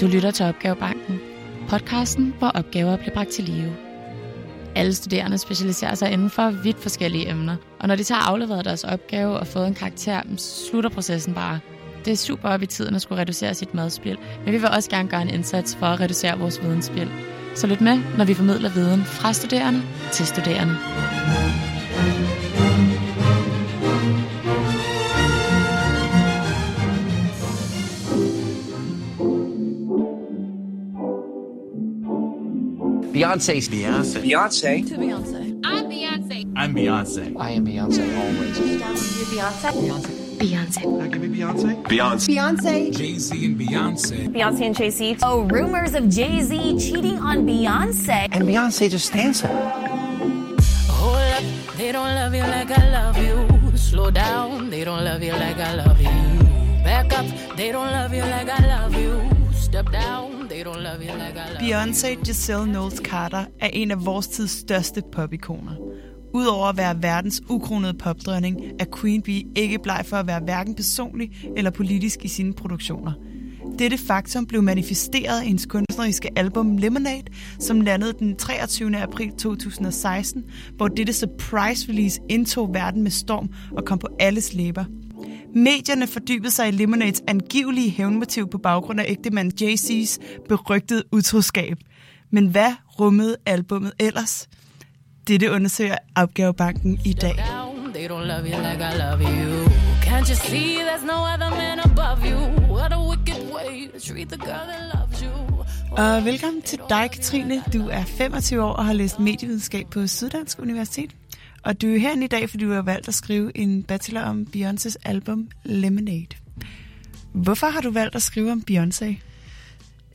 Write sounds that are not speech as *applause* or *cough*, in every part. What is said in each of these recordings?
Du lytter til Opgavebanken, podcasten, hvor opgaver bliver bragt til live. Alle studerende specialiserer sig inden for vidt forskellige emner, og når de tager afleveret deres opgave og fået en karakter, slutter processen bare. Det er super op i tiden at skulle reducere sit madspil, men vi vil også gerne gøre en indsats for at reducere vores vidensspil. Så lyt med, når vi formidler viden fra studerende til studerende. Beyonce's Beyonce. Beyonce. Beyonce. I'm Beyonce. I'm Beyonce. I am Beyonce always. Beyonce. Beyonce. Now give me Beyonce. Beyonce. Beyonce. Jay Z and Beyonce. Beyonce and Jay Z. Oh, rumors of Jay Z cheating on Beyonce. And Beyonce just stands there. Hold up, they don't love you like I love you. Slow down, they don't love you like I love you. Back up, they don't love you like I love you. Step down, Beyoncé Giselle Knowles Carter er en af vores tids største popikoner. Udover at være verdens ukronede popdronning, er Queen Bee ikke bleg for at være hverken personlig eller politisk i sine produktioner. Dette faktum blev manifesteret i hendes kunstneriske album Lemonade, som landede den 23. april 2016, hvor dette surprise release indtog verden med storm og kom på alles læber. Medierne fordybede sig i Lemonades angivelige hævnmotiv på baggrund af ægtemand Jay-Z's berygtede utroskab. Men hvad rummede albummet ellers? Dette undersøger Opgavebanken i dag. They don't love you like I love you. Can't you see there's no other man above you? What a wicked way to treat the girl that loves you. Og velkommen til dig, Katrine. Du er 25 år og har læst medievidenskab på Syddansk Universitet. Og du er herinde i dag, fordi du har valgt at skrive en bachelor om Beyoncés album Lemonade. Hvorfor har du valgt at skrive om Beyoncé?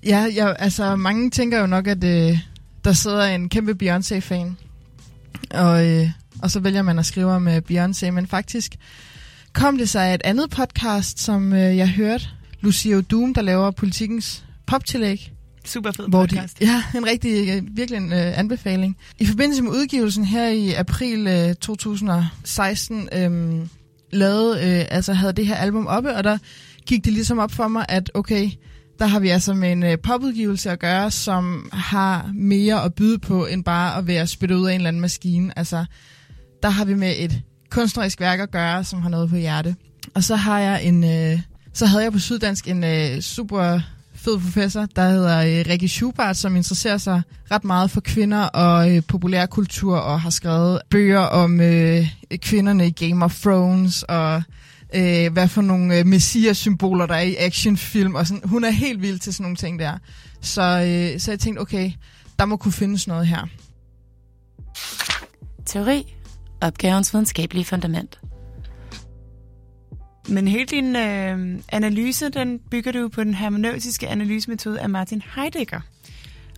Ja, jeg, altså mange tænker jo nok, at øh, der sidder en kæmpe Beyoncé-fan, og, øh, og så vælger man at skrive om øh, Beyoncé, men faktisk kom det sig af et andet podcast, som øh, jeg hørte, Lucio Doom, der laver politikens poptillæg, Super fed hvor de, podcast. ja, en rigtig, øh, virkelig en øh, anbefaling. I forbindelse med udgivelsen her i april øh, 2016, øh, lavede, øh, altså havde det her album oppe, og der gik det ligesom op for mig, at okay, der har vi altså med en øh, popudgivelse at gøre, som har mere at byde på, end bare at være spyttet ud af en eller anden maskine. Altså, der har vi med et kunstnerisk værk at gøre, som har noget på hjerte. Og så har jeg en, øh, så havde jeg på Syddansk en øh, super fed professor, der hedder øh, Rikke Schubert, som interesserer sig ret meget for kvinder og øh, populærkultur, og har skrevet bøger om øh, kvinderne i Game of Thrones, og øh, hvad for nogle øh, messias-symboler, der er i actionfilm, og sådan. Hun er helt vild til sådan nogle ting der. Så, øh, så jeg tænkte, okay, der må kunne findes noget her. Teori. Opgavens videnskabelige fundament. Men hele din øh, analyse, den bygger du på den hermeneutiske analysemetode af Martin Heidegger.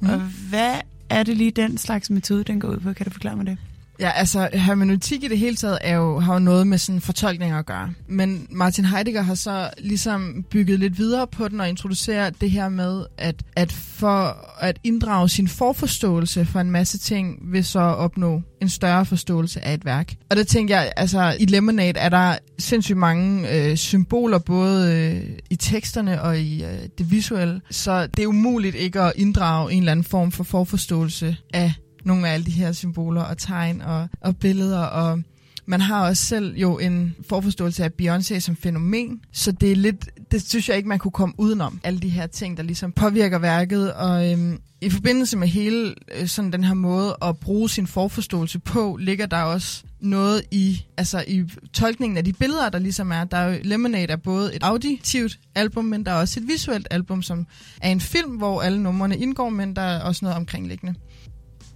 Mm. Og hvad er det lige den slags metode, den går ud på? Kan du forklare mig det? Ja, altså hermeneutik i det hele taget er jo, har jo noget med sådan fortolkninger at gøre. Men Martin Heidegger har så ligesom bygget lidt videre på den og introducerer det her med, at, at for at inddrage sin forforståelse for en masse ting, vil så opnå en større forståelse af et værk. Og det tænker jeg, altså i Lemonade er der sindssygt mange øh, symboler, både øh, i teksterne og i øh, det visuelle. Så det er umuligt ikke at inddrage en eller anden form for forforståelse af nogle af alle de her symboler og tegn og, og billeder, og man har også selv jo en forforståelse af Beyoncé som fænomen, så det er lidt, det synes jeg ikke, man kunne komme udenom. Alle de her ting, der ligesom påvirker værket, og øhm, i forbindelse med hele øh, sådan den her måde at bruge sin forforståelse på, ligger der også noget i, altså i tolkningen af de billeder, der ligesom er. Der er jo, Lemonade er både et auditivt album, men der er også et visuelt album, som er en film, hvor alle numrene indgår, men der er også noget omkringliggende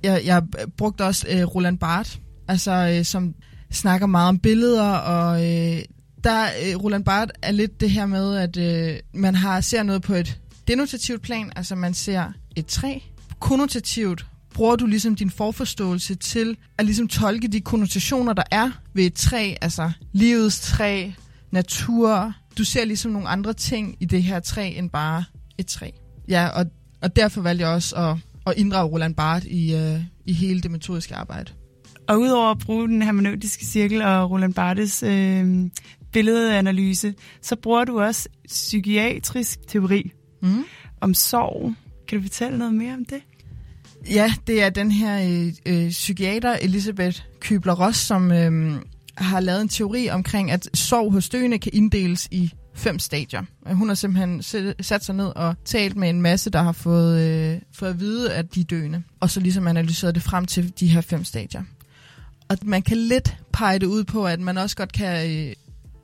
jeg, jeg brugte også øh, Roland Barth, altså, øh, som snakker meget om billeder, og øh, der øh, Roland Barth er lidt det her med, at øh, man har ser noget på et denotativt plan, altså man ser et træ. Konnotativt bruger du ligesom din forforståelse til at ligesom tolke de konnotationer, der er ved et træ, altså livets træ, natur. Du ser ligesom nogle andre ting i det her træ, end bare et træ. Ja, og, og derfor valgte jeg også at og inddrage Roland Barthes i, øh, i hele det metodiske arbejde. Og udover at bruge den hermeneutiske cirkel og Roland Barthes øh, billedanalyse, så bruger du også psykiatrisk teori. Mm. om sorg. Kan du fortælle noget mere om det? Ja, det er den her øh, øh, psykiater Elisabeth Kübler-Ross, som øh, har lavet en teori omkring, at sorg hos døende kan inddeles i fem stadier. Hun har simpelthen sat sig ned og talt med en masse, der har fået, øh, fået at vide, at de er døende. Og så ligesom analyseret det frem til de her fem stadier. Og man kan lidt pege det ud på, at man også godt kan øh,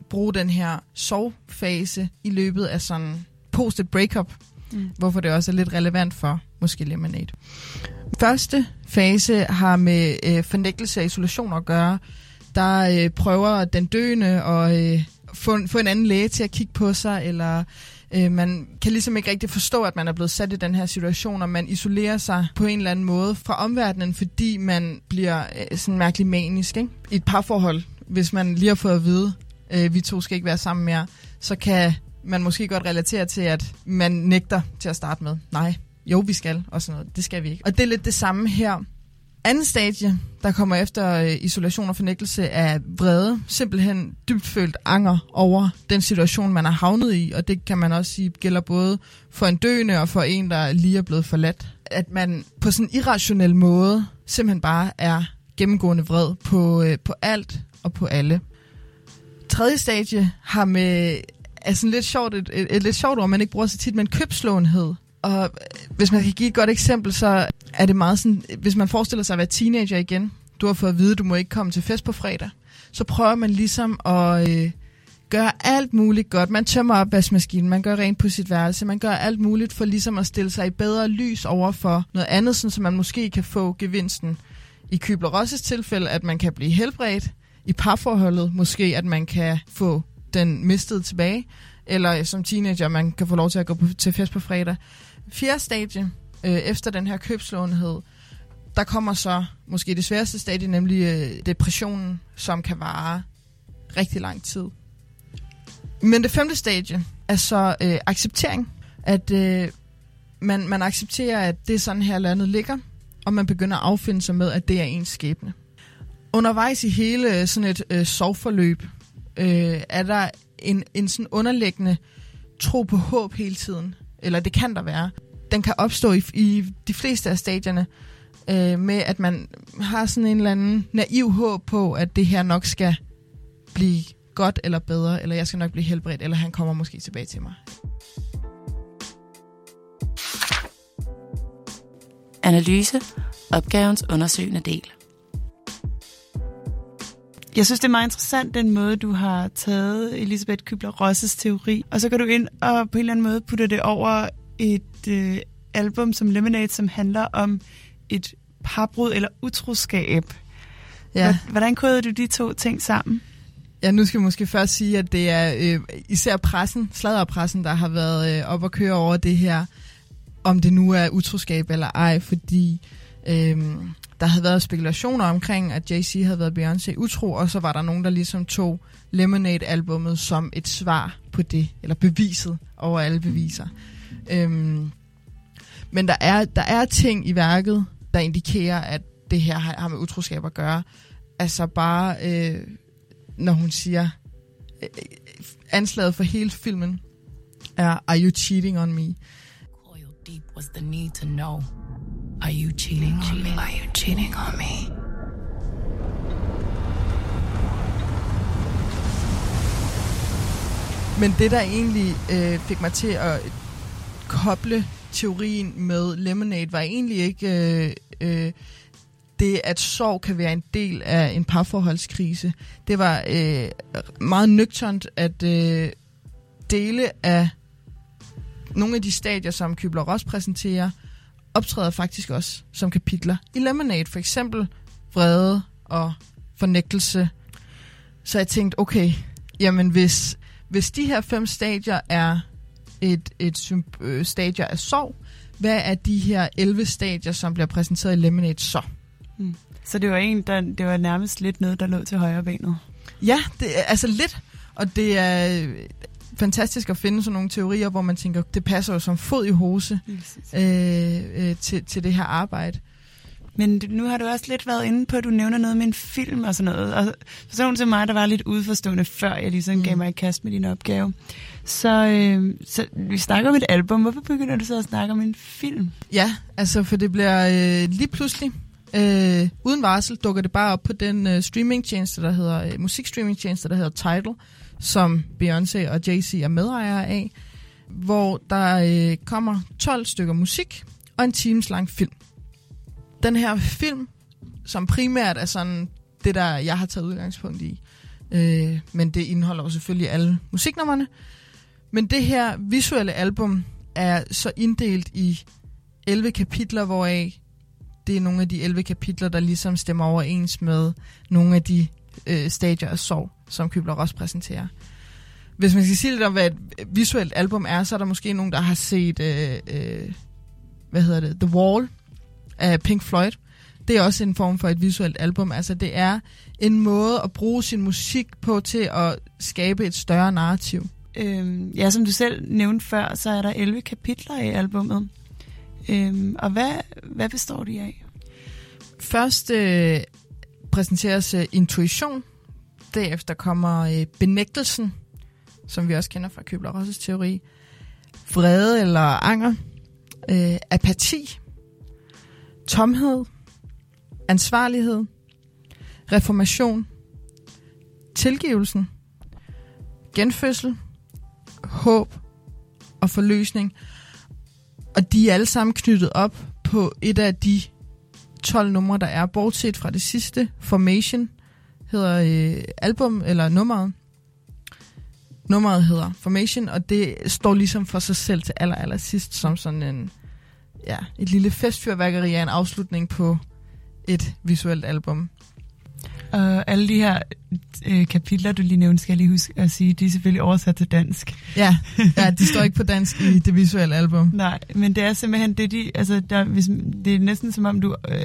bruge den her sovfase i løbet af sådan post et breakup, mm. hvorfor det også er lidt relevant for måske Lemonade. Første fase har med øh, fornægtelse og isolation at gøre. Der øh, prøver den døende at øh, få, en- få en anden læge til at kigge på sig, eller øh, man kan ligesom ikke rigtig forstå, at man er blevet sat i den her situation, og man isolerer sig på en eller anden måde fra omverdenen, fordi man bliver øh, sådan mærkelig manisk. Ikke? I et parforhold, hvis man lige har fået at vide, øh, vi to skal ikke være sammen mere, så kan man måske godt relatere til, at man nægter til at starte med. Nej, jo, vi skal, og sådan noget. Det skal vi ikke. Og det er lidt det samme her. Anden stadie, der kommer efter øh, isolation og fornægtelse af vrede, simpelthen dybtfølt anger over den situation, man er havnet i, og det kan man også sige gælder både for en døende og for en, der lige er blevet forladt. At man på sådan en irrationel måde simpelthen bare er gennemgående vred på, øh, på alt og på alle. Tredje stadie har med er sådan lidt sjovt, et, et, et lidt sjovt ord, man ikke bruger så tit, men købslåenhed. Og øh, hvis man kan give et godt eksempel, så er det meget sådan, hvis man forestiller sig at være teenager igen, du har fået at vide, at du må ikke komme til fest på fredag, så prøver man ligesom at øh, gøre alt muligt godt. Man tømmer opvaskemaskinen, man gør rent på sit værelse, man gør alt muligt for ligesom at stille sig i bedre lys over for noget andet, sådan, så man måske kan få gevinsten. I Kybler Rosses tilfælde, at man kan blive helbredt. I parforholdet måske, at man kan få den mistet tilbage. Eller som teenager, man kan få lov til at gå på, til fest på fredag. Fjerde stadie, øh, efter den her købslåenhed, der kommer så måske det sværeste stadie, nemlig øh, depressionen, som kan vare rigtig lang tid. Men det femte stadie er så øh, acceptering. At øh, man, man accepterer, at det er sådan her landet ligger, og man begynder at affinde sig med, at det er ens skæbne. Undervejs i hele øh, sådan et øh, sovforløb, øh, er der en, en sådan underliggende tro på håb hele tiden. Eller det kan der være. Den kan opstå i, i de fleste af stadierne øh, med, at man har sådan en eller anden naiv håb på, at det her nok skal blive godt eller bedre, eller jeg skal nok blive helbredt, eller han kommer måske tilbage til mig. Analyse. Opgavens undersøgende del. Jeg synes, det er meget interessant, den måde, du har taget Elisabeth Kübler-Rosses teori, og så går du ind og på en eller anden måde putter det over et øh, album som Lemonade, som handler om et parbrud eller utroskab. Ja. Hvordan kodede du de to ting sammen? Ja, nu skal vi måske først sige, at det er øh, især pressen, sladderpressen, der har været øh, op og køre over det her, om det nu er utroskab eller ej, fordi øh, der havde været spekulationer omkring, at Jay-Z havde været Beyoncé utro, og så var der nogen, der ligesom tog Lemonade-albummet som et svar på det, eller beviset over alle beviser. Øhm, men der er, der er ting i værket, der indikerer, at det her har, med utroskab at gøre. Altså bare, øh, når hun siger, øh, anslaget for hele filmen er, are you cheating on me? Coil deep was the need to know. Are you cheating on me? Are you cheating on me? Men det, der egentlig øh, fik mig til at koble teorien med Lemonade, var egentlig ikke øh, øh, det, at sorg kan være en del af en parforholdskrise. Det var øh, meget nøgternt at øh, dele af nogle af de stadier, som Kybler Ross præsenterer, optræder faktisk også som kapitler i Lemonade. For eksempel vrede og fornægtelse. Så jeg tænkte, okay, jamen hvis, hvis de her fem stadier er et, et øh, stadier af sorg, hvad er de her 11 stadier, som bliver præsenteret i Lemonade så? Så det var en, der, det var nærmest lidt noget, der lå til højre benet. Ja, det altså lidt, og det er fantastisk at finde sådan nogle teorier, hvor man tænker, det passer jo som fod i hose øh, øh, til, til det her arbejde. Men nu har du også lidt været inde på, at du nævner noget med en film og sådan noget. Og for sådan til mig, der var lidt udforstående, før jeg ligesom mm. gav mig i kast med din opgave. Så, øh, så vi snakker om et album. Hvorfor begynder du så at snakke om en film? Ja, altså for det bliver øh, lige pludselig, øh, uden varsel, dukker det bare op på den øh, streamingtjeneste, der hedder, øh, musikstreamingtjeneste, der hedder Tidal, som Beyoncé og Jay-Z er medejere af, hvor der øh, kommer 12 stykker musik og en times lang film. Den her film, som primært er sådan det, der jeg har taget udgangspunkt i, øh, men det indeholder jo selvfølgelig alle musiknummerne, men det her visuelle album er så inddelt i 11 kapitler, hvoraf det er nogle af de 11 kapitler, der ligesom stemmer overens med nogle af de øh, stadier af sorg, som Kybler Ross præsenterer. Hvis man skal sige lidt om, hvad et visuelt album er, så er der måske nogen, der har set, øh, øh, hvad hedder det, The Wall af Pink Floyd. Det er også en form for et visuelt album. Altså det er en måde at bruge sin musik på til at skabe et større narrativ. Øh, ja, som du selv nævnte før, så er der 11 kapitler i albummet. Øh, og hvad, hvad består de af? Først øh, præsenteres øh, intuition. Derefter kommer øh, benægtelsen, som vi også kender fra Købler-Rosses teori. Vrede eller anger. Øh, apati. Tomhed. Ansvarlighed. Reformation. Tilgivelsen. Genfødsel. Håb og forløsning. Og de er alle sammen knyttet op på et af de 12 numre, der er, bortset fra det sidste, Formation, hedder øh, album, eller nummeret. Nummeret hedder Formation, og det står ligesom for sig selv til aller, aller sidst, som sådan en, ja, et lille festfyrværkeri af en afslutning på et visuelt album. Og alle de her øh, kapitler, du lige nævnte, skal jeg lige huske at sige, de er selvfølgelig oversat til dansk. Ja, ja de står ikke på dansk i det visuelle album. Nej, men det er simpelthen det, de, altså, der, hvis, det er næsten som om du øh,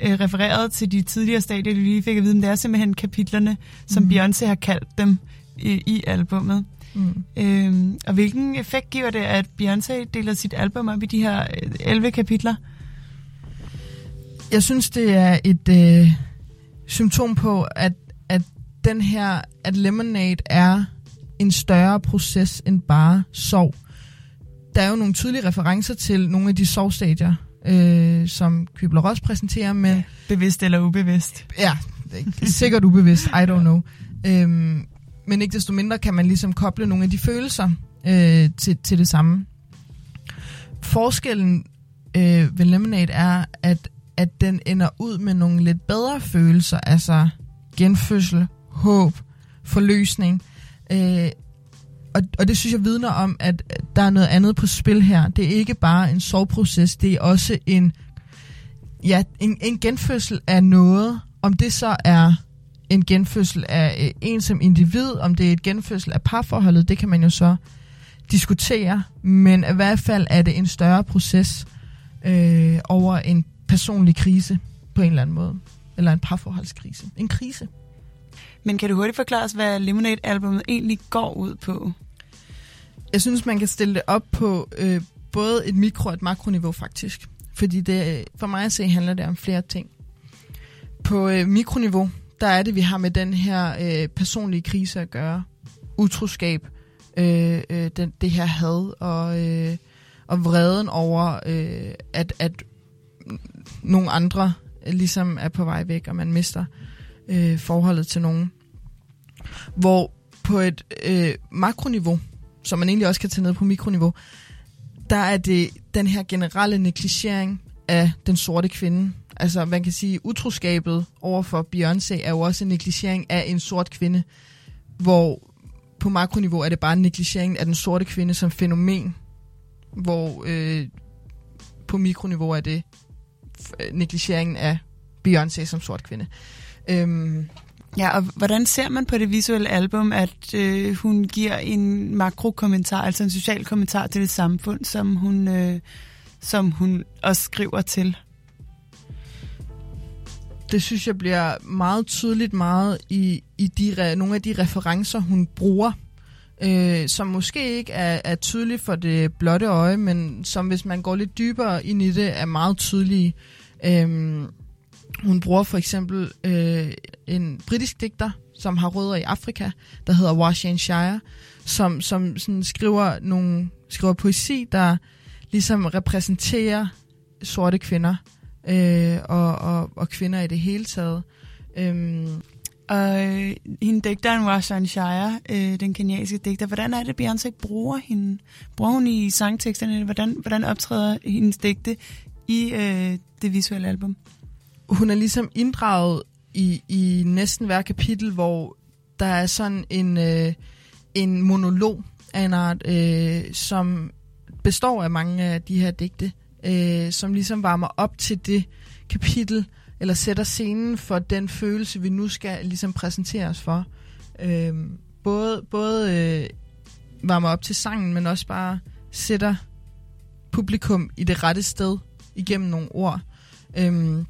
øh, refererede til de tidligere stadier, du lige fik at vide, men det er simpelthen kapitlerne, som mm. Beyoncé har kaldt dem i, i albummet. Mm. Øhm, og hvilken effekt giver det, at Beyoncé deler sit album op i de her øh, 11 kapitler? Jeg synes, det er et øh, symptom på, at, at den her, at Lemonade er en større proces end bare sorg. Der er jo nogle tydelige referencer til nogle af de sorgstadier, øh, som Kybler Ross præsenterer, men ja. Bevidst eller ubevidst? ja, sikkert ubevidst, I don't know. Øhm, men ikke desto mindre kan man ligesom koble nogle af de følelser øh, til, til det samme. Forskellen øh, ved Lemonade er, at, at den ender ud med nogle lidt bedre følelser, altså genfødsel, håb, forløsning. Øh, og, og det synes jeg vidner om, at der er noget andet på spil her. Det er ikke bare en sorgproces, det er også en, ja, en, en genfødsel af noget. Om det så er en genfødsel af øh, en som individ, om det er et genfødsel af parforholdet, det kan man jo så diskutere. Men i hvert fald er det en større proces øh, over en personlig krise på en eller anden måde. Eller en parforholdskrise. En krise. Men kan du hurtigt forklare os, hvad Lemonade-albummet egentlig går ud på? Jeg synes, man kan stille det op på øh, både et mikro- og et makroniveau faktisk. Fordi det, for mig at se handler det om flere ting. På øh, mikroniveau, der er det, vi har med den her øh, personlige krise at gøre. Utroskab, øh, øh, den, det her had og, øh, og vreden over, øh, at, at nogle andre øh, ligesom er på vej væk, og man mister øh, forholdet til nogen. Hvor på et øh, makroniveau, som man egentlig også kan tage ned på mikroniveau, der er det den her generelle negligering af den sorte kvinde. Altså, man kan sige, utroskabet over for Beyoncé er jo også en negligering af en sort kvinde, hvor på makroniveau er det bare en negligering af den sorte kvinde som fænomen, hvor øh, på mikroniveau er det negligeringen af Beyoncé som sort kvinde. Øhm, Ja, og hvordan ser man på det visuelle album, at øh, hun giver en makrokommentar, altså en social kommentar til det samfund, som hun, øh, som hun også skriver til? det synes jeg bliver meget tydeligt meget i, i de, nogle af de referencer, hun bruger, øh, som måske ikke er, er tydelige for det blotte øje, men som hvis man går lidt dybere ind i det, er meget tydelige. Øhm, hun bruger for eksempel øh, en britisk digter, som har rødder i Afrika, der hedder Washington Shire, som, som sådan skriver, nogle, skriver poesi, der ligesom repræsenterer sorte kvinder øh, og, og, og kvinder i det hele taget. Øhm, og øh, hende digteren Washan Shire, øh, den kenyanske digter, hvordan er det, Beyoncé bruger hende? Bruger hun i sangteksterne? Hvordan, hvordan optræder hendes digte i øh, det visuelle album? hun er ligesom inddraget i, i næsten hver kapitel, hvor der er sådan en, øh, en monolog af en art, øh, som består af mange af de her digte, øh, som ligesom varmer op til det kapitel, eller sætter scenen for den følelse, vi nu skal ligesom præsentere os for. Øh, både både øh, varmer op til sangen, men også bare sætter publikum i det rette sted igennem nogle ord. Øhm,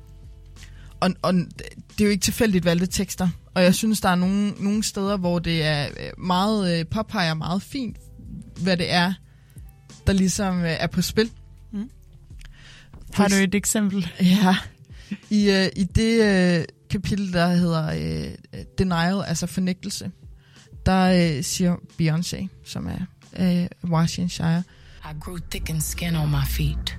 og, og det er jo ikke tilfældigt valgte tekster. Og jeg synes, der er nogle, nogle steder, hvor det er øh, meget øh, påpeger meget fint, hvad det er, der ligesom øh, er på spil. Mm. Har du et eksempel? Ja. I, øh, i det øh, kapitel, der hedder øh, Denial, altså fornægtelse, der øh, siger Beyoncé, som er øh, Washington Shire, I grew thick in skin on my feet.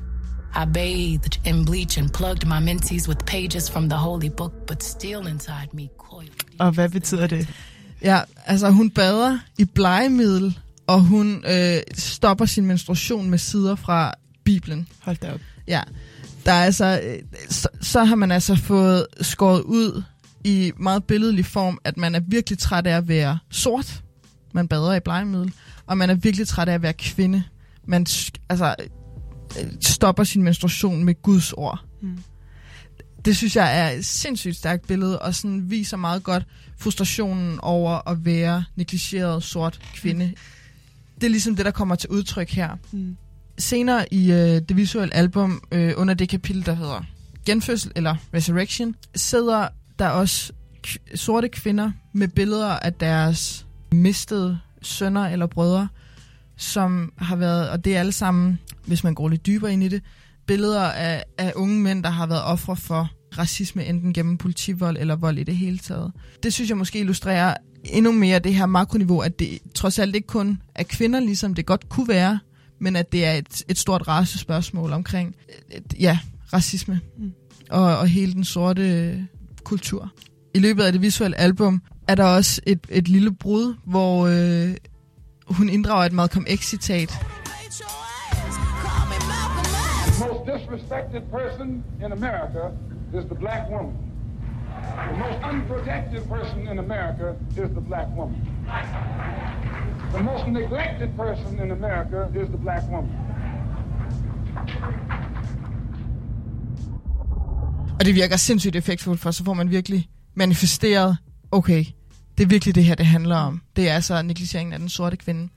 I bathed in bleach and plugged my mentees with pages from the holy book, but still inside me coiled. Og hvad betyder det? Ja, altså hun bader i blegemiddel, og hun øh, stopper sin menstruation med sider fra Bibelen. Hold da op. Ja, der er altså, øh, så, så har man altså fået skåret ud i meget billedlig form, at man er virkelig træt af at være sort. Man bader i blegemiddel. Og man er virkelig træt af at være kvinde. Man altså, øh, stopper sin menstruation med Guds ord. Mm. Det synes jeg er et sindssygt stærkt billede, og sådan viser meget godt frustrationen over at være negligeret sort kvinde. Det er ligesom det, der kommer til udtryk her. Mm. Senere i øh, det visuelle album, øh, under det kapitel, der hedder Genfødsel eller Resurrection, sidder der også k- sorte kvinder med billeder af deres mistede sønner eller brødre, som har været, og det er alle sammen, hvis man går lidt dybere ind i det, billeder af, af unge mænd, der har været ofre for racisme, enten gennem politivold eller vold i det hele taget. Det synes jeg måske illustrerer endnu mere det her makroniveau, at det trods alt ikke kun er kvinder, ligesom det godt kunne være, men at det er et, et stort racespørgsmål omkring et, ja, racisme Mm. og, og hele den sorte kultur. I løbet af det visuelle album er der også et, et lille brud, hvor øh, hun inddrager et Malcolm X-citat. The most disrespected person in America is the black woman. The most unprotected person in America is the black woman. The most neglected person in America is the black woman. Og det virker sindssygt effektfuldt, for så får man virkelig manifesteret, okay, det er virkelig det her, det handler om. Det er altså negligeringen af den sorte kvinde.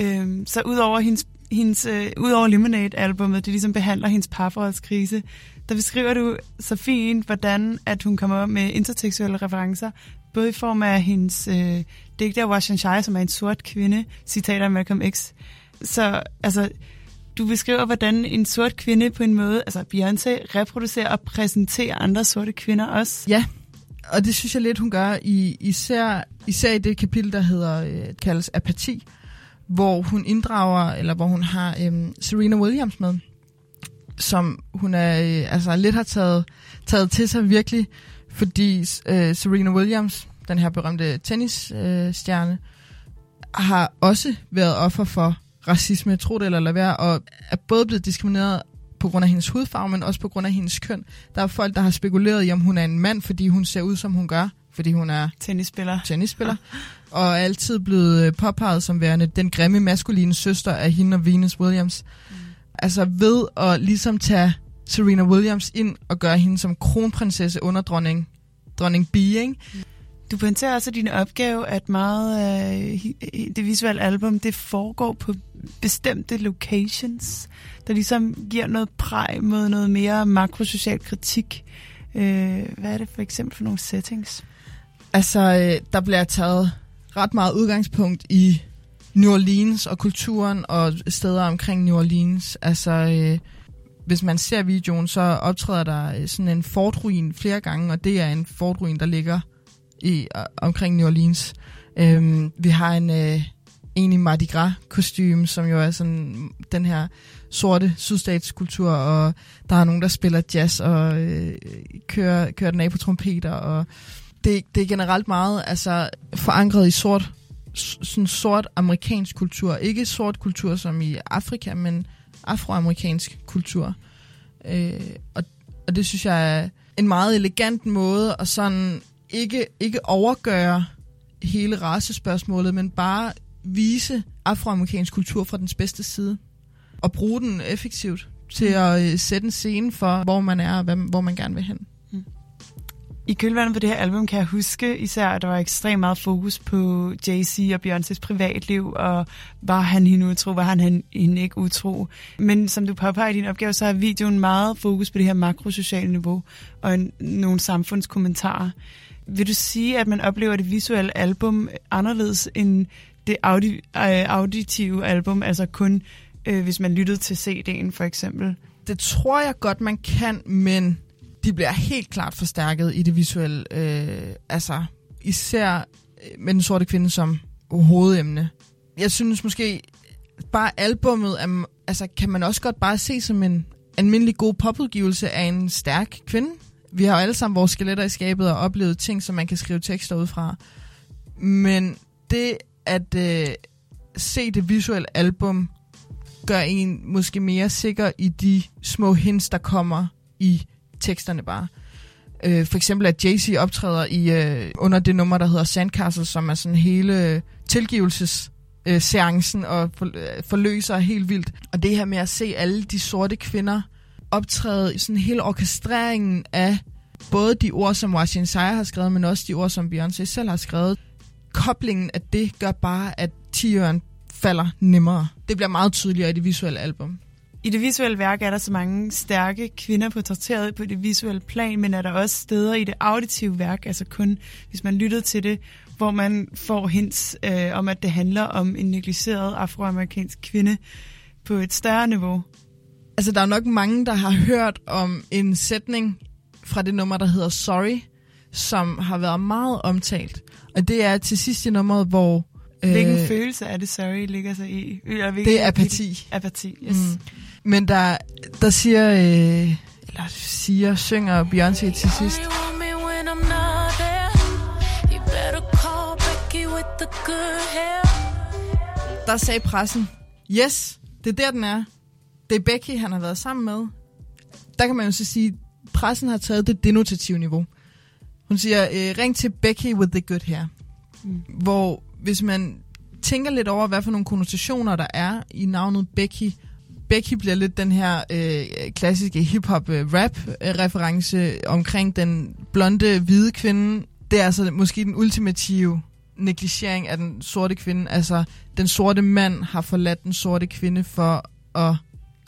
Øhm, så udover hendes, hendes øh, udover Lemonade-albummet, det ligesom behandler hendes parforholdskrise, der beskriver du så fint, hvordan at hun kommer op med intertekstuelle referencer, både i form af hendes øh, digter Washington Shire, som er en sort kvinde, citater af Malcolm X. Så altså, du beskriver, hvordan en sort kvinde på en måde, altså Beyoncé, reproducerer og præsenterer andre sorte kvinder også. Ja, og det synes jeg lidt, hun gør, i, især, især i det kapitel, der hedder, øh, kaldes apati, hvor hun inddrager, eller hvor hun har øhm, Serena Williams med, som hun er, øh, altså lidt har taget, taget til sig virkelig, fordi øh, Serena Williams, den her berømte tennisstjerne, øh, stjerne, har også været offer for racisme, tro det eller lad være, og er både blevet diskrimineret på grund af hendes hudfarve, men også på grund af hendes køn. Der er folk, der har spekuleret i, om hun er en mand, fordi hun ser ud, som hun gør, fordi hun er Tennisspiller. tennisspiller, og er altid blevet øh, påpeget som værende den grimme maskuline søster af hende og Venus Williams. Mm. Altså ved at ligesom tage Serena Williams ind og gøre hende som kronprinsesse under dronning, dronning B, ikke? Du pointerer også, din opgave, at meget af øh, det visuelle album, det foregår på bestemte locations, der ligesom giver noget præg mod noget mere makrosocial kritik. Øh, hvad er det for eksempel for nogle settings? Altså, øh, der bliver taget ret meget udgangspunkt i New Orleans og kulturen og steder omkring New Orleans. Altså, øh, hvis man ser videoen, så optræder der øh, sådan en fortruin flere gange, og det er en fortruin, der ligger i øh, omkring New Orleans. Øhm, vi har en, øh, en i Mardi Gras kostume, som jo er sådan den her sorte sydstatskultur, og der er nogen, der spiller jazz og øh, kører, kører den af på trompeter, og det, det er generelt meget altså, forankret i sort, sådan sort amerikansk kultur. Ikke sort kultur som i Afrika, men afroamerikansk kultur. Øh, og, og det synes jeg er en meget elegant måde at sådan ikke, ikke overgøre hele racespørgsmålet, men bare vise afroamerikansk kultur fra dens bedste side. Og bruge den effektivt til at øh, sætte en scene for, hvor man er og hvad, hvor man gerne vil hen. I kølvandet på det her album kan jeg huske især, at der var ekstremt meget fokus på Jay-Z og Beyoncés privatliv, og var han hende utro, var han, han hende ikke utro. Men som du påpeger i din opgave, så har videoen meget fokus på det her makrosociale niveau, og en, nogle samfundskommentarer. Vil du sige, at man oplever det visuelle album anderledes end det audi, øh, auditive album, altså kun øh, hvis man lyttede til CD'en for eksempel? Det tror jeg godt, man kan, men de bliver helt klart forstærket i det visuelle. Øh, altså, især øh, med den sorte kvinde som hovedemne. Jeg synes måske, bare albummet, er, altså, kan man også godt bare se som en almindelig god popudgivelse af en stærk kvinde. Vi har jo alle sammen vores skeletter i skabet og oplevet ting, som man kan skrive tekster ud fra. Men det at øh, se det visuelle album gør en måske mere sikker i de små hints, der kommer i teksterne bare. Øh, for eksempel at Jay-Z optræder i øh, under det nummer, der hedder Sandcastle, som er sådan hele tilgivelses øh, seancen og for, øh, forløser helt vildt. Og det her med at se alle de sorte kvinder optræde i sådan hele orkestreringen af både de ord, som Washington Sire har skrevet, men også de ord, som Beyoncé selv har skrevet. Koblingen af det gør bare, at tiøren falder nemmere. Det bliver meget tydeligere i det visuelle album. I det visuelle værk er der så mange stærke kvinder portrætteret på det visuelle plan, men er der også steder i det auditive værk, altså kun hvis man lytter til det, hvor man får hints øh, om, at det handler om en negligeret afroamerikansk kvinde på et større niveau. Altså, der er nok mange, der har hørt om en sætning fra det nummer, der hedder Sorry, som har været meget omtalt. Og det er til sidst i nummeret, hvor... Hvilken øh, følelse er det, sorry, ligger sig i? Eller hvilken det er apati. Apati, yes. Mm. Men der, der siger, øh, eller siger, synger Beyoncé til sidst. Der sagde pressen, yes, det er der, den er. Det er Becky, han har været sammen med. Der kan man jo så sige, pressen har taget det denotative niveau. Hun siger, øh, ring til Becky with the good hair. Mm. Hvor hvis man tænker lidt over, hvad for nogle konnotationer der er i navnet Becky, Becky bliver lidt den her øh, klassiske hip-hop-rap-reference øh, omkring den blonde, hvide kvinde. Det er altså måske den ultimative negligering af den sorte kvinde. Altså, den sorte mand har forladt den sorte kvinde for at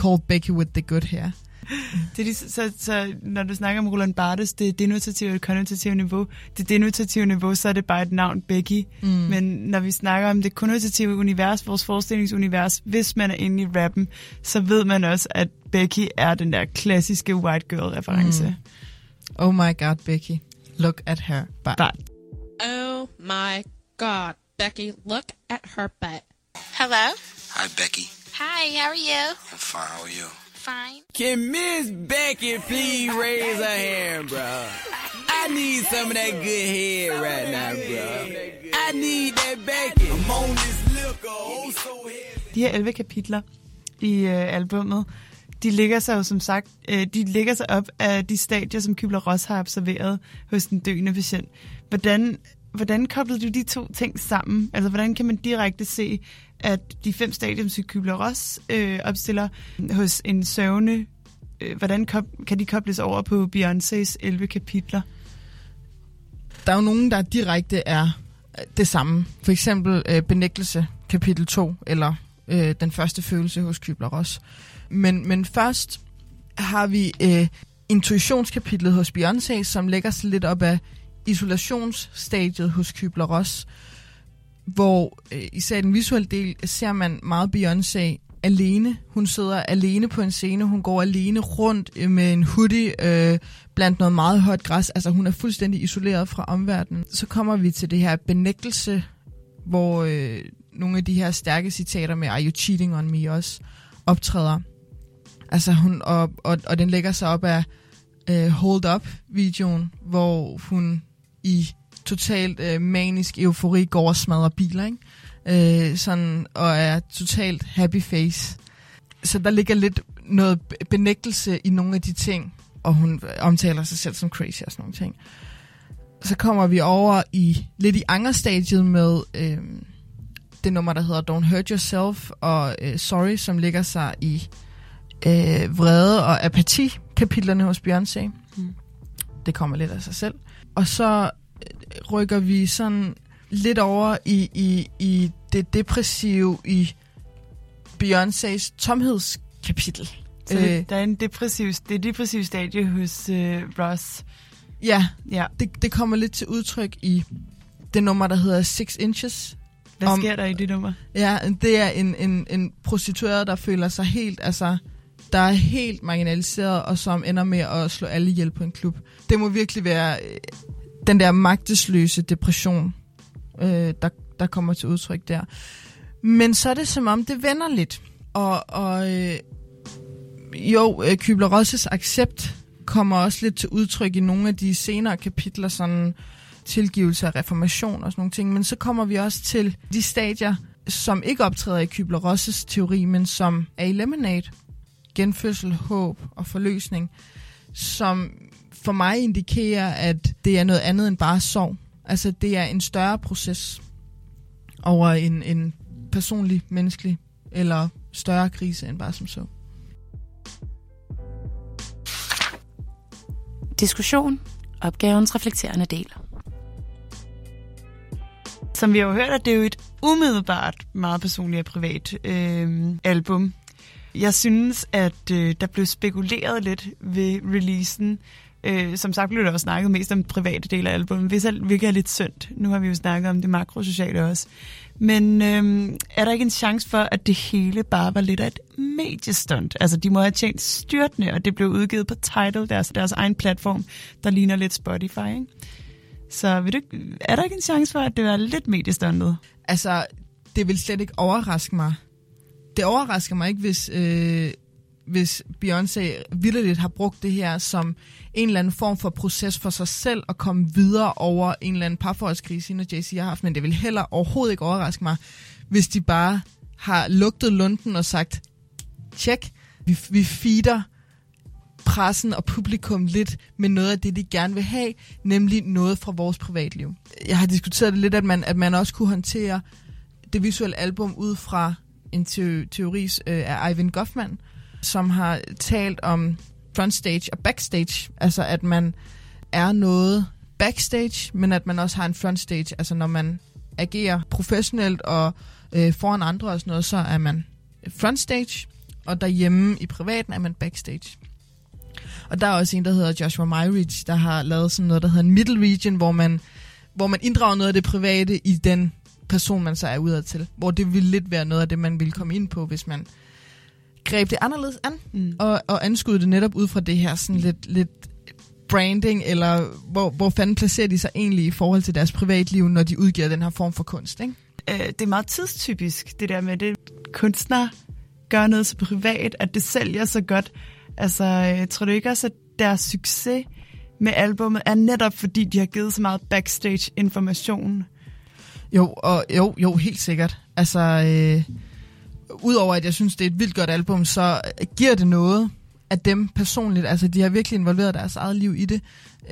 call Becky with the good hair. *laughs* Det er lige, så, så, når du snakker om Roland Barthes, det er denotative og konnotative niveau. Det denotative niveau, så er det bare et navn, Becky. Mm. Men når vi snakker om det konnotative univers, vores forestillingsunivers, hvis man er inde i rappen, så ved man også, at Becky er den der klassiske white girl-reference. Mm. Oh my god, Becky. Look at her butt. butt. Oh my god, Becky, look at her butt. Hello? Hi, Becky. Hi, how are you? I'm fine. How are you? Fine. Can Miss Becky please raise her hand, bro? I need some of that good head right now, bro. I need that Becky. I'm on this liquor, oh so heavy. De her 11 kapitler i øh, albummet, de ligger sig jo som sagt, øh, de ligger sig op af de stadier, som Kübler-Ross har observeret hos den døende patient. Hvordan, hvordan koblede du de to ting sammen? Altså, hvordan kan man direkte se, at de fem stadier, som Kübler-Ross øh, opstiller hos en søvne, øh, hvordan kan de kobles over på Beyoncés 11 kapitler? Der er jo nogen, der direkte er øh, det samme. For eksempel øh, benægtelse, kapitel 2, eller øh, den første følelse hos Kübler-Ross. Men, men først har vi øh, intuitionskapitlet hos Beyoncé, som lægger sig lidt op af isolationsstadiet hos Kybler Ross, hvor øh, især den visuelle del ser man meget Beyoncé alene. Hun sidder alene på en scene. Hun går alene rundt øh, med en hoodie øh, blandt noget meget højt græs. Altså hun er fuldstændig isoleret fra omverdenen. Så kommer vi til det her benægtelse, hvor øh, nogle af de her stærke citater med Are you cheating on me også optræder. Altså hun, og, og, og den lægger sig op af øh, Hold Up-videoen, hvor hun i totalt øh, manisk eufori går og smadrer biler, ikke? Øh, sådan, og er totalt happy face. Så der ligger lidt noget be- benægtelse i nogle af de ting, og hun omtaler sig selv som crazy og sådan nogle ting. Så kommer vi over i lidt i angerstadiet med øh, det nummer, der hedder Don't Hurt Yourself, og øh, Sorry, som ligger sig i øh, vrede og apati kapitlerne hos Beyoncé. Mm. Det kommer lidt af sig selv. Og så rykker vi sådan lidt over i, i, i det depressive i Beyoncés tomhedskapitel. Så det, der er en depressiv, det er depressiv stadie hos øh, Ross. Ja, ja. Det, det kommer lidt til udtryk i det nummer, der hedder Six Inches. Hvad sker der i det nummer? Ja, det er en, en, en prostitueret, der føler sig helt, altså, der er helt marginaliseret, og som ender med at slå alle ihjel på en klub. Det må virkelig være øh, den der magtesløse depression, øh, der, der kommer til udtryk der. Men så er det som om, det vender lidt. Og, og øh, jo, øh, Kybler-Rosses accept kommer også lidt til udtryk i nogle af de senere kapitler, sådan tilgivelse af reformation og sådan nogle ting. Men så kommer vi også til de stadier, som ikke optræder i Kybler-Rosses teori, men som er i Lemonade. Genfødsel, håb og forløsning, som for mig indikerer, at det er noget andet end bare sorg. Altså, det er en større proces over en, en personlig, menneskelig eller større krise end bare som så. Diskussion. Opgavens reflekterende del. Som vi har hørt, at det er jo et umiddelbart meget personligt og privat øh, album. Jeg synes, at øh, der blev spekuleret lidt ved releasen. Øh, som sagt blev der også snakket mest om private dele af albumet, hvilket er lidt synd. Nu har vi jo snakket om det makrosociale også. Men øh, er der ikke en chance for, at det hele bare var lidt af et mediestunt? Altså, de må have tjent styrtende, og det blev udgivet på Tidal, deres, deres egen platform, der ligner lidt Spotify, ikke? Så vil du, er der ikke en chance for, at det var lidt mediestuntet? Altså, det vil slet ikke overraske mig. Det overrasker mig ikke, hvis, øh, hvis Beyoncé vildt har brugt det her som en eller anden form for proces for sig selv at komme videre over en eller anden parforholdskrise, hende og Jay-Z har haft. Men det vil heller overhovedet ikke overraske mig, hvis de bare har lugtet lunden og sagt, tjek, vi, vi feeder pressen og publikum lidt med noget af det, de gerne vil have, nemlig noget fra vores privatliv. Jeg har diskuteret det lidt, at man, at man også kunne håndtere det visuelle album ud fra en teori øh, af Ivan Goffman, som har talt om frontstage og backstage. Altså at man er noget backstage, men at man også har en frontstage. Altså når man agerer professionelt og øh, foran andre og sådan noget, så er man frontstage, og derhjemme i privaten er man backstage. Og der er også en, der hedder Joshua Myridge, der har lavet sådan noget, der hedder en middle region, hvor man, hvor man inddrager noget af det private i den person, man så er udad til. Hvor det ville lidt være noget af det, man ville komme ind på, hvis man greb det anderledes an, mm. og, og anskuede det netop ud fra det her sådan lidt, lidt branding, eller hvor, hvor fanden placerer de sig egentlig i forhold til deres privatliv, når de udgiver den her form for kunst, ikke? Øh, det er meget tidstypisk, det der med, det kunstner gør noget så privat, at det sælger så godt. Altså, jeg tror du ikke også, at deres succes med albummet er netop fordi, de har givet så meget backstage information? Jo, og jo, jo, helt sikkert. Altså, øh, udover at jeg synes, det er et vildt godt album, så giver det noget af dem personligt. Altså, de har virkelig involveret deres eget liv i det.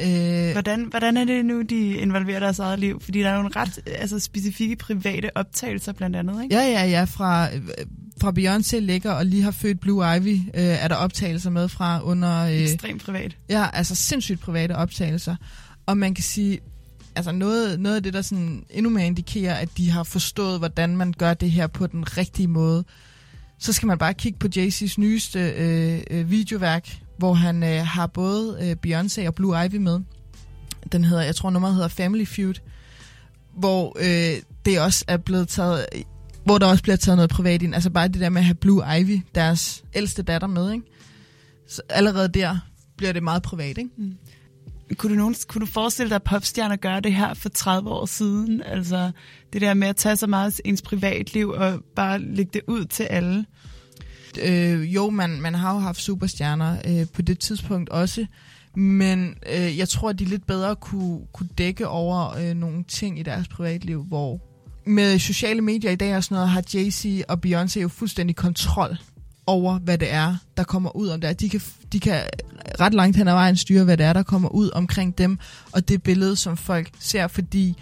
Øh, hvordan, hvordan er det nu, de involverer deres eget liv? Fordi der er jo en ret altså, specifikke private optagelser blandt andet, ikke? Ja, ja, ja. Fra, fra Beyoncé ligger og lige har født Blue Ivy, øh, er der optagelser med fra under... Øh, Ekstremt privat. Ja, altså sindssygt private optagelser. Og man kan sige, altså noget, noget af det, der sådan endnu mere indikerer, at de har forstået, hvordan man gør det her på den rigtige måde, så skal man bare kigge på Jay-Z's nyeste øh, øh, videoværk, hvor han øh, har både øh, Beyoncé og Blue Ivy med. Den hedder, jeg tror nummeret hedder Family Feud, hvor øh, det også er blevet taget hvor der også bliver taget noget privat ind. Altså bare det der med at have Blue Ivy, deres ældste datter med, ikke? Så allerede der bliver det meget privat, ikke? Mm. Kunne du, nogen, kunne du forestille dig, at popstjerner gør det her for 30 år siden? Altså det der med at tage så meget ens privatliv og bare lægge det ud til alle? Øh, jo, man, man har jo haft superstjerner øh, på det tidspunkt også, men øh, jeg tror, at de lidt bedre kunne, kunne dække over øh, nogle ting i deres privatliv, hvor med sociale medier i dag og sådan noget, har Jay-Z og Beyoncé jo fuldstændig kontrol over, hvad det er, der kommer ud om det. De kan, de kan ret langt hen ad vejen styre, hvad det er, der kommer ud omkring dem, og det billede, som folk ser, fordi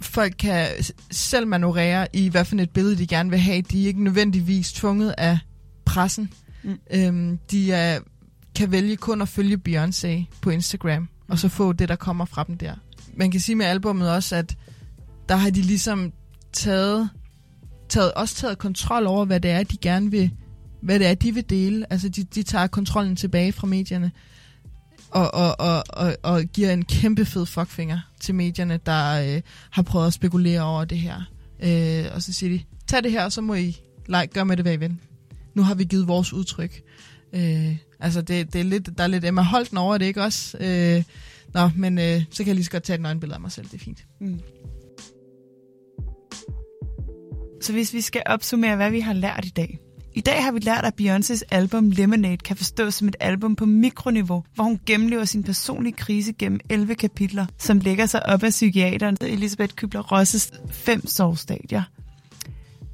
folk kan selv manøvrere i, hvad for et billede de gerne vil have. De er ikke nødvendigvis tvunget af pressen. Mm. Øhm, de er, kan vælge kun at følge Beyoncé på Instagram, mm. og så få det, der kommer fra dem der. Man kan sige med albummet også, at der har de ligesom taget, taget, også taget kontrol over, hvad det er, de gerne vil, hvad det er, de vil dele. Altså, de, de tager kontrollen tilbage fra medierne, og, og, og, og, og giver en kæmpe fed fuckfinger til medierne, der øh, har prøvet at spekulere over det her. Øh, og så siger de, tag det her, så må I like, gøre med det, hvad I vil. Nu har vi givet vores udtryk. Øh, altså, det, det er lidt, der er lidt Emma Holten over det, ikke også? Øh, nå, men øh, så kan jeg lige så godt tage et nøgenbillede af mig selv, det er fint. Mm. Så hvis vi skal opsummere, hvad vi har lært i dag. I dag har vi lært, at Beyoncés album Lemonade kan forstås som et album på mikroniveau, hvor hun gennemlever sin personlige krise gennem 11 kapitler, som lægger sig op af psykiateren Elisabeth Kübler-Rosses fem sovstadier.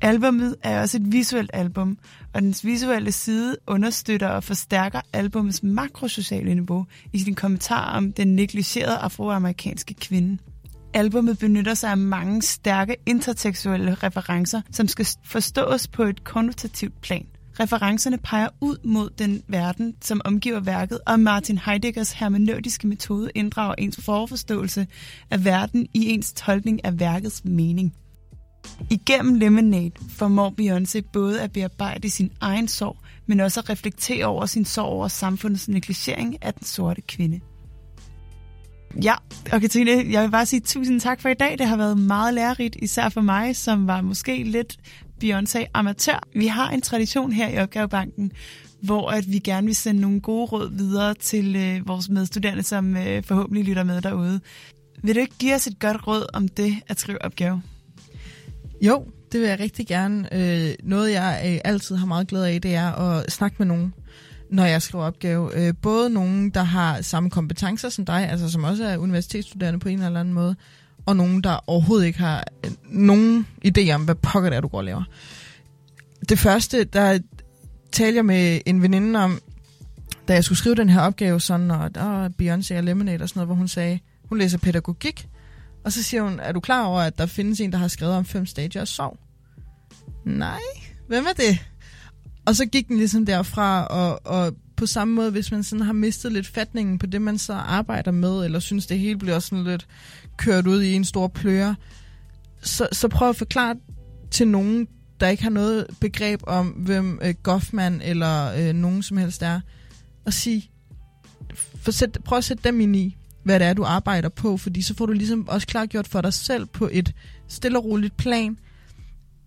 Albummet er også et visuelt album, og dens visuelle side understøtter og forstærker albumets makrosociale niveau i sin kommentar om den negligerede afroamerikanske kvinde. Albummet benytter sig af mange stærke intertekstuelle referencer, som skal forstås på et konnotativt plan. Referencerne peger ud mod den verden, som omgiver værket, og Martin Heideggers hermeneutiske metode inddrager ens forforståelse af verden i ens tolkning af værkets mening. Igennem Lemonade formår Beyoncé både at bearbejde sin egen sorg, men også at reflektere over sin sorg over samfundets negligering af den sorte kvinde. Ja, og Katrine, jeg vil bare sige tusind tak for i dag. Det har været meget lærerigt, især for mig, som var måske lidt Beyoncé-amatør. Vi har en tradition her i Opgavebanken, hvor at vi gerne vil sende nogle gode råd videre til øh, vores medstuderende, som øh, forhåbentlig lytter med derude. Vil du ikke give os et godt råd om det at skrive opgave? Jo, det vil jeg rigtig gerne. Øh, noget, jeg øh, altid har meget glæde af, det er at snakke med nogen, når jeg skriver opgave. Øh, både nogen, der har samme kompetencer som dig, altså som også er universitetsstuderende på en eller anden måde, og nogen, der overhovedet ikke har øh, nogen idé om, hvad pokker det er, du går og laver. Det første, der talte jeg med en veninde om, da jeg skulle skrive den her opgave, sådan, og der var Beyoncé og Lemonade og sådan noget, hvor hun sagde, hun læser pædagogik, og så siger hun, er du klar over, at der findes en, der har skrevet om fem stadier og sov? Nej, hvem er det? Og så gik den ligesom derfra, og, og på samme måde, hvis man sådan har mistet lidt fatningen på det, man så arbejder med, eller synes, det hele bliver sådan lidt kørt ud i en stor pløre, så, så prøv at forklare til nogen, der ikke har noget begreb om, hvem øh, Goffman eller øh, nogen som helst er, og sige, for sæt, prøv at sætte dem ind i, hvad det er, du arbejder på, fordi så får du ligesom også klargjort for dig selv på et stille og roligt plan,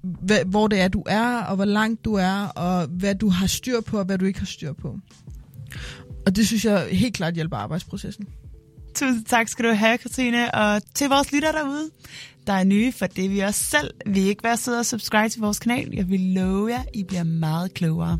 hvad, hvor det er, du er, og hvor langt du er, og hvad du har styr på, og hvad du ikke har styr på. Og det synes jeg helt klart hjælper arbejdsprocessen. Tusind tak skal du have, Katrine. Og til vores lytter derude, der er nye, for det vi også selv. Vi ikke være søde og subscribe til vores kanal. Jeg vil love jer, I bliver meget klogere.